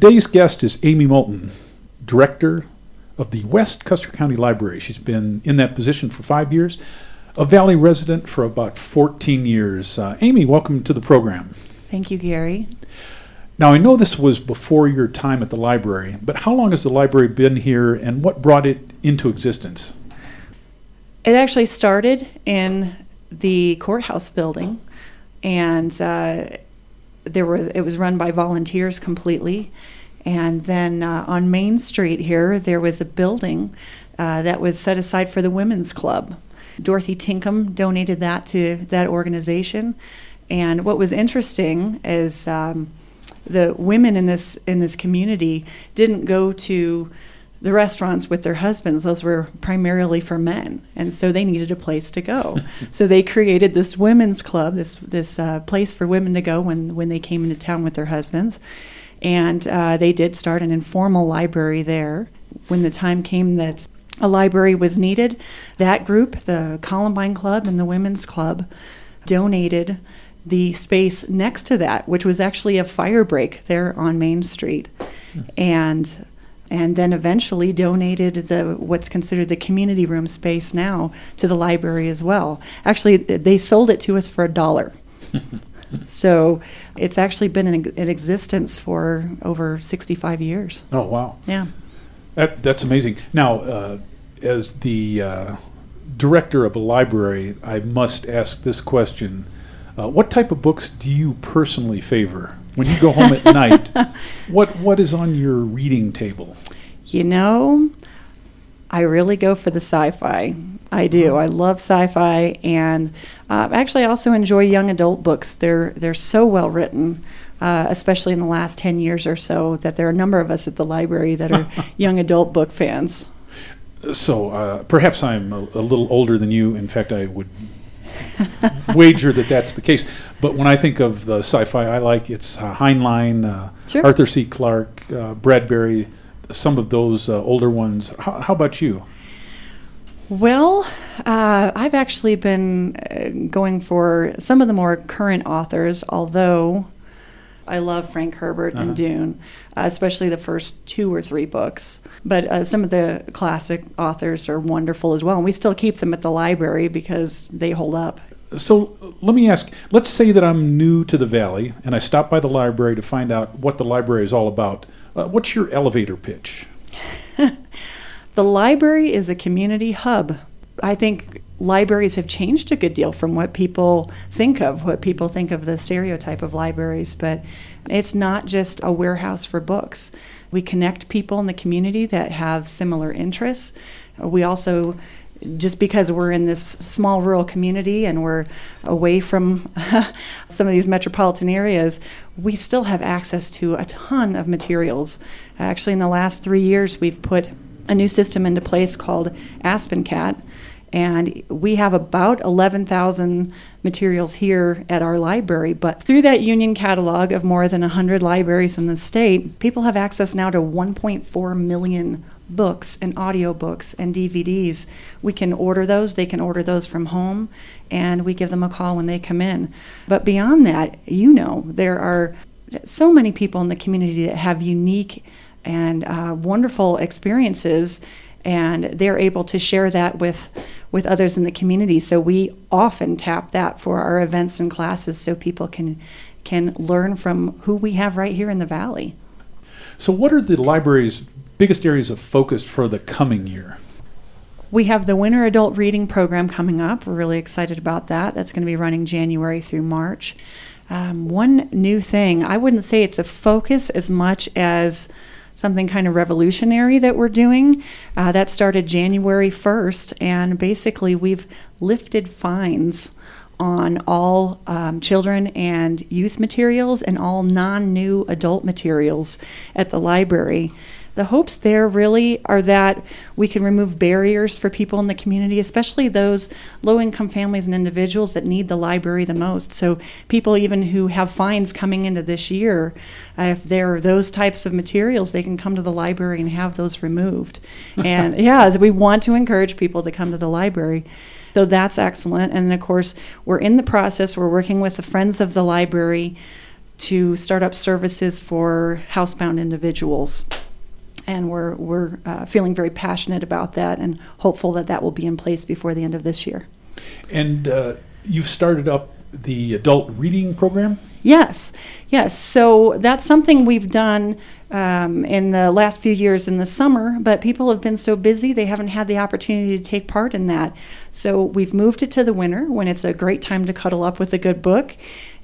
Today's guest is Amy Moulton, Director of the West Custer County Library. She's been in that position for five years, a Valley resident for about 14 years. Uh, Amy, welcome to the program. Thank you, Gary. Now, I know this was before your time at the library, but how long has the library been here and what brought it into existence? It actually started in the courthouse building, and uh, there was it was run by volunteers completely. And then uh, on Main Street here, there was a building uh, that was set aside for the Women's Club. Dorothy Tinkham donated that to that organization. And what was interesting is um, the women in this in this community didn't go to the restaurants with their husbands those were primarily for men and so they needed a place to go. So they created this women's club this this uh, place for women to go when when they came into town with their husbands. And uh, they did start an informal library there. When the time came that a library was needed that group the columbine club and the women's club donated the space next to that, which was actually a fire break there on Main Street, and and then eventually donated the what's considered the community room space now to the library as well. Actually, they sold it to us for a dollar. so it's actually been in, in, existence for over 65 years. Oh wow! Yeah, that, that's amazing. Now, uh, as the uh, director of a library, I must ask this question uh, what type of books do you personally favor when you go home at night? What what is on your reading table? You know, I really go for the sci-fi. I do. Uh-huh. I love sci-fi, and uh, actually, I also enjoy young adult books. They're they're so well written. Uh, especially in the last 10 years or so, that there are a number of us at the library that are young adult book fans. So uh, perhaps I'm a, a, little older than you. In fact, I would wager that that's the case. But when I think of the sci-fi I like, it's uh, Heinlein, uh, sure. Arthur C. Clarke, uh, Bradbury, some of those uh, older ones. How, how, about you? Well, uh, I've actually been uh, going for some of the more current authors, although I love Frank Herbert uh-huh. and Dune, especially the first two or three books. But uh, some of the classic authors are wonderful as well, and we still keep them at the library because they hold up. So let me ask let's say that I'm new to the Valley and I stop by the library to find out what the library is all about. Uh, what's your elevator pitch? the library is a community hub. I think libraries have changed a good deal from what people think of, what people think of the stereotype of libraries, but it's not just a warehouse for books. We connect people in the community that have similar interests. We also just because we're in this small rural community and we're away from some of these metropolitan areas, we still have access to a ton of materials. Actually, in the last three years, we've put a new system into place called AspenCat, and we have about 11,000 materials here at our library. But through that union catalog of more than 100 libraries in the state, people have access now to 1.4 million books and audiobooks and DVDs. We can order those, they can order those from home, and we give them a call when they come in. But beyond that, you know, there are so many people in the community that have unique and uh, wonderful experiences and they're able to share that with with others in the community. So we often tap that for our events and classes so people can can learn from who we have right here in the valley. So what are the library's biggest areas of focus for the coming year? We have the Winter Adult Reading Program coming up. We're really excited about that. That's going to be running January through March. Um, one new thing, I wouldn't say it's a focus as much as something kind of revolutionary that we're doing. Uh, that started January 1st, and basically we've lifted fines on all um, children and youth materials and all non new adult materials at the library the hopes there really are that we can remove barriers for people in the community, especially those low income families and individuals that need the library the most. So, people even who have fines coming into this year, uh, if there are those types of materials, they can come to the library and have those removed. and yeah, we want to encourage people to come to the library. So that's excellent. And of course, we're in the process, we're working with the Friends of the Library to start up services for housebound individuals. And we're, we're uh, feeling very passionate about that and hopeful that that will be in place before the end of this year. And uh, you've started up the adult reading program? Yes, yes. So that's something we've done um, in the last few years in the summer, but people have been so busy they haven't had the opportunity to take part in that. So we've moved it to the winter when it's a great time to cuddle up with a good book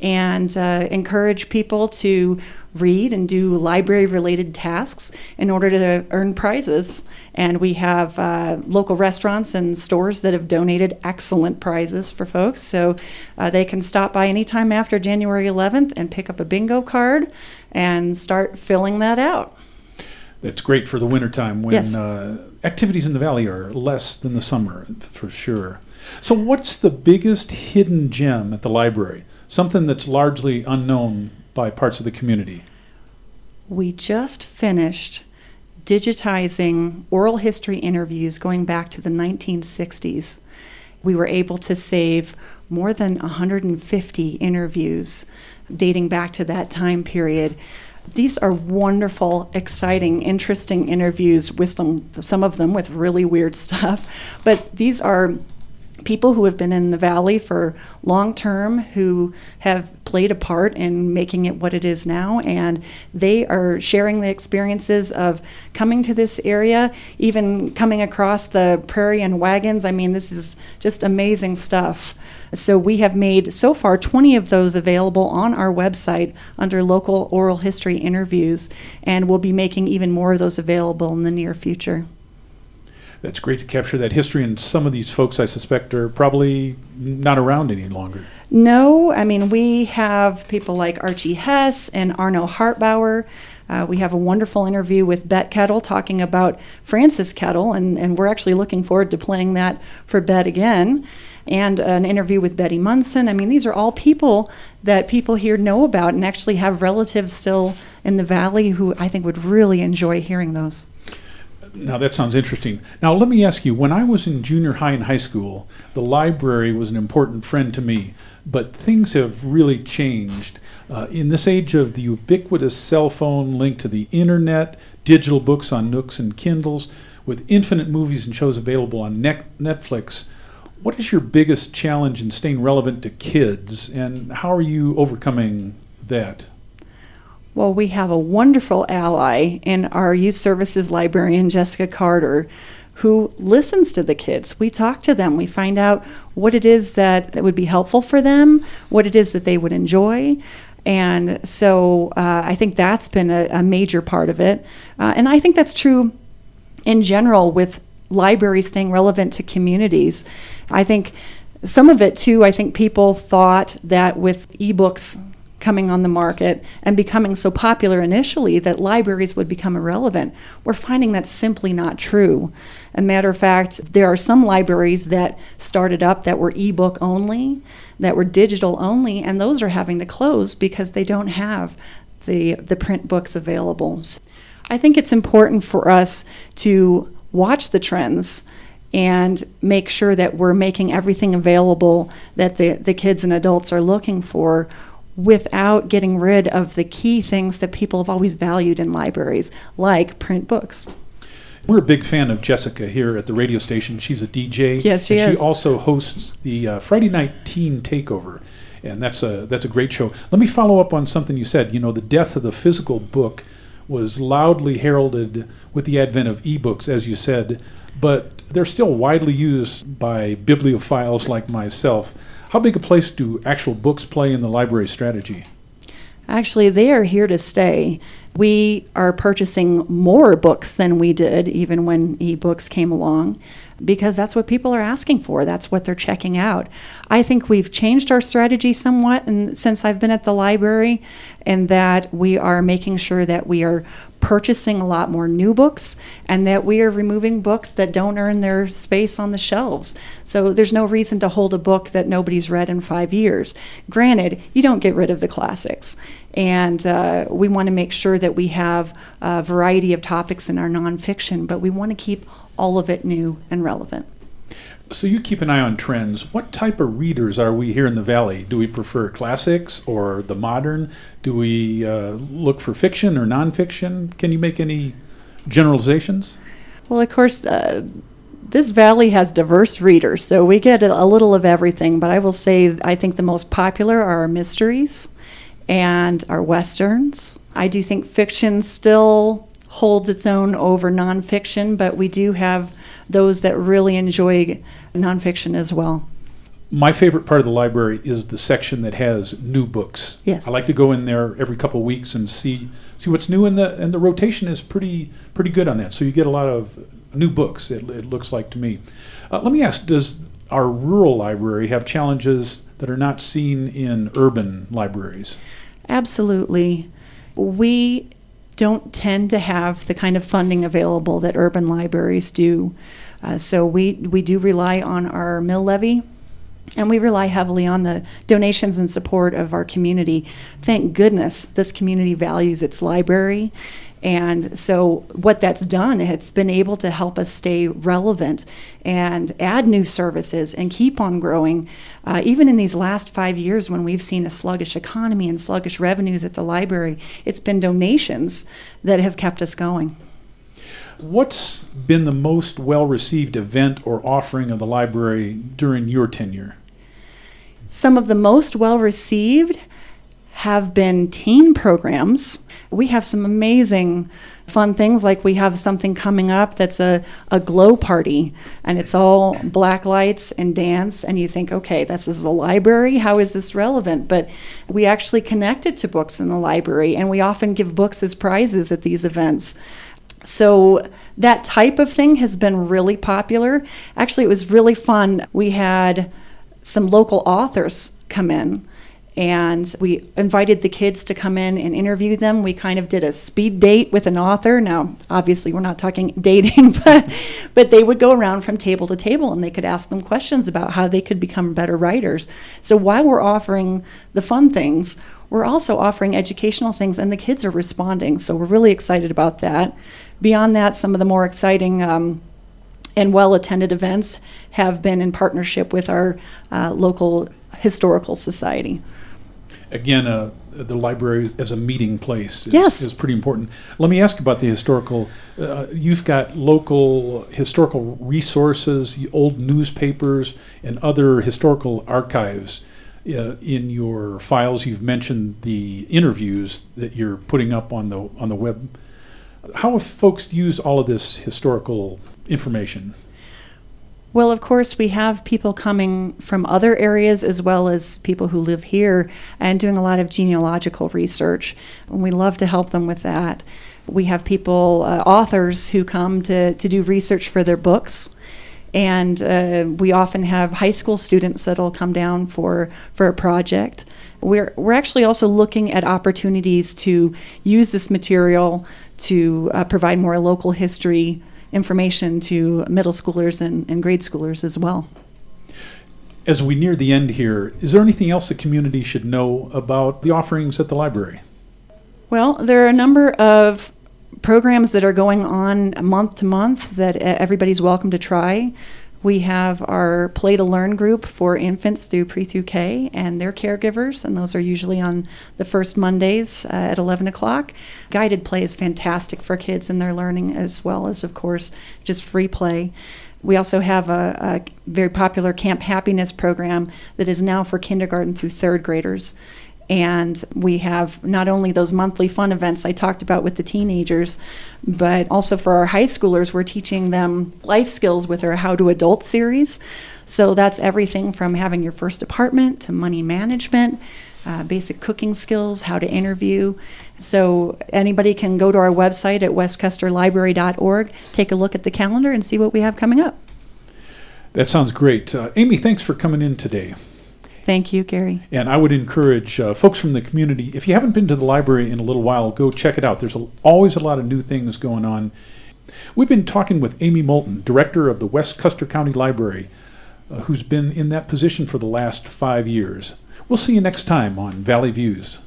and uh, encourage people to read and do library related tasks in order to earn prizes. And we have uh, local restaurants and stores that have donated excellent prizes for folks. So uh, they can stop by anytime after January 11th and pick up a bingo card and start filling that out. That's great for the wintertime when Yes. uh, activities in the valley are less than the summer, for sure. So, what's the biggest hidden gem at the library? Something that's largely unknown by parts of the community. We just finished digitizing oral history interviews going back to the 1960s. We were able to save more than 150 interviews dating back to that time period. These are wonderful, exciting, interesting interviews with some some of them with really weird stuff, but these are people who have been in the valley for long term who have played a part in making it what it is now and they are sharing the experiences of coming to this area even coming across the prairie and wagons. I mean this is just amazing stuff. So we have made so far 20 of those available on our website under local oral history interviews and we'll be making even more of those available in the near future That's great to capture that history, and some of these folks, I suspect, are probably not around any longer. No, I mean, we have people like Archie Hess and Arno Hartbauer. Uh, we have a wonderful interview with Bet Kettle talking about Francis Kettle, and, and we're actually looking forward to playing that for Bet again. And an interview with Betty Munson. I mean, these are all people that people here know about and actually have relatives still in the valley who I think would really enjoy hearing those. Now, that sounds interesting. Now, let me ask you when I was in junior high and high school, the library was an important friend to me, but things have really changed. Uh, in this age of the ubiquitous cell phone linked to the internet, digital books on Nooks and Kindles, with infinite movies and shows available on Net- Netflix, what is your biggest challenge in staying relevant to kids, and how are you overcoming that? Well, we have a wonderful ally in our youth services librarian, Jessica Carter, who listens to the kids. We talk to them, we find out what it is that, that would be helpful for them, what it is that they would enjoy. And so uh, I think that's been a, a major part of it. Uh, and I think that's true in general with libraries staying relevant to communities. I think some of it too, I think people thought that with ebooks coming on the market and becoming so popular initially that libraries would become irrelevant. We're finding that's simply not true. A matter of fact, there are some libraries that started up that were ebook only, that were digital only, and those are having to close because they don't have the, the print books available. I think it's important for us to watch the trends and make sure that we're making everything available that the, the kids and adults are looking for without getting rid of the key things that people have always valued in libraries, like print books. We're a big fan of Jessica here at the radio station. She's a DJ. Yes, she and is. She also hosts the uh, Friday Night Teen Takeover, and that's a that's a great show. Let me follow up on something you said. You know, the death of the physical book was loudly heralded with the advent of ebooks, as you said, but they're still widely used by bibliophiles like myself. How big a place do actual books play in the library strategy? Actually, they are here to stay. We are purchasing more books than we did even when ebooks came along because that's what people are asking for. That's what they're checking out. I think we've changed our strategy somewhat and since I've been at the library and that we are making sure that we are purchasing a lot more new books and that we are removing books that don't earn their space on the shelves. So there's no reason to hold a book that nobody's read in 5 years. Granted, you don't get rid of the classics. And uh, we want to make sure that we have a variety of topics in our nonfiction, but we want to keep all of it new and relevant. So you keep an eye on trends. What type of readers are we here in the Valley? Do we prefer classics or the modern? Do we uh, look for fiction or nonfiction? Can you make any generalizations? Well, of course, uh, this valley has diverse readers, so we get a little of everything. But I will say, I think the most popular are our mysteries and our westerns. I do think fiction still holds its own over nonfiction, but we do have those that really enjoy nonfiction as well. My favorite part of the library is the section that has new books. Yes. I like to go in there every couple of weeks and see see what's new, in the and the rotation is pretty pretty good on that. So you get a lot of new books. It, it looks like to me. Uh, let me ask: Does our rural library have challenges that are not seen in urban libraries? Absolutely. We don't tend to have the kind of funding available that urban libraries do. Uh, so we, we do rely on our mill levy and we rely heavily on the donations and support of our community. Thank goodness this community values its library and so, what that's done, it's been able to help us stay relevant and add new services and keep on growing. Uh, even in these last five years, when we've seen a sluggish economy and sluggish revenues at the library, it's been donations that have kept us going. What's been the most well received event or offering of the library during your tenure? Some of the most well received have been teen programs. We have some amazing fun things like we have something coming up that's a, a glow party and it's all black lights and dance and you think okay this is a library how is this relevant but we actually connect it to books in the library and we often give books as prizes at these events so that type of thing has been really popular actually it was really fun we had some local authors come in and we invited the kids to come in and interview them. We kind of did a speed date with an author. Now, obviously, we're not talking dating, but but they would go around from table to table and they could ask them questions about how they could become better writers. So while we're offering the fun things, we're also offering educational things, and the kids are responding. So we're really excited about that. Beyond that, some of the more exciting. Um, and well attended events have been in partnership with our uh, local historical society again, uh, the library as a meeting place is, yes. is pretty important. Let me ask about the historical. Uh, you've got local historical resources, old newspapers, and other historical archives uh, in your files. You've mentioned the interviews that you're putting up on the on the web. How have folks used all of this historical information? Well, of course, we have people coming from other areas as well as people who live here and doing a lot of genealogical research. And we love to help them with that. We have people, uh, authors, who come to, to do research for their books. And uh, we often have high school students that'll come down for, for a project. We're, we're actually also looking at opportunities to use this material to uh, provide more local history information to middle schoolers and, and grade schoolers as well. As we near the end here, is there anything else the community should know about the offerings at the library? Well, there are a number of programs that are going on month to month that everybody's welcome to try. We have our Play to Learn group for infants through pre through K and their caregivers, and those are usually on the first Mondays uh, at 11 o'clock. Guided play is fantastic for kids and their learning, as well as, of course, just free play. We also have a, a very popular Camp Happiness program that is now for kindergarten through third graders. And we have not only those monthly fun events I talked about with the teenagers, but also for our high schoolers, we're teaching them life skills with our How to Adult series. So that's everything from having your first apartment to money management, uh, basic cooking skills, how to interview. So anybody can go to our website at westcusterlibrary.org, take a look at the calendar, and see what we have coming up. That sounds great. Uh, Amy, thanks for coming in today. Thank you, Gary. And I would encourage uh, folks from the community, if you haven't been to the library in a little while, go check it out. There's a, always a lot of new things going on. We've been talking with Amy Moulton, director of the West Custer County Library, uh, who's been in that position for the last five years. We'll see you next time on Valley Views.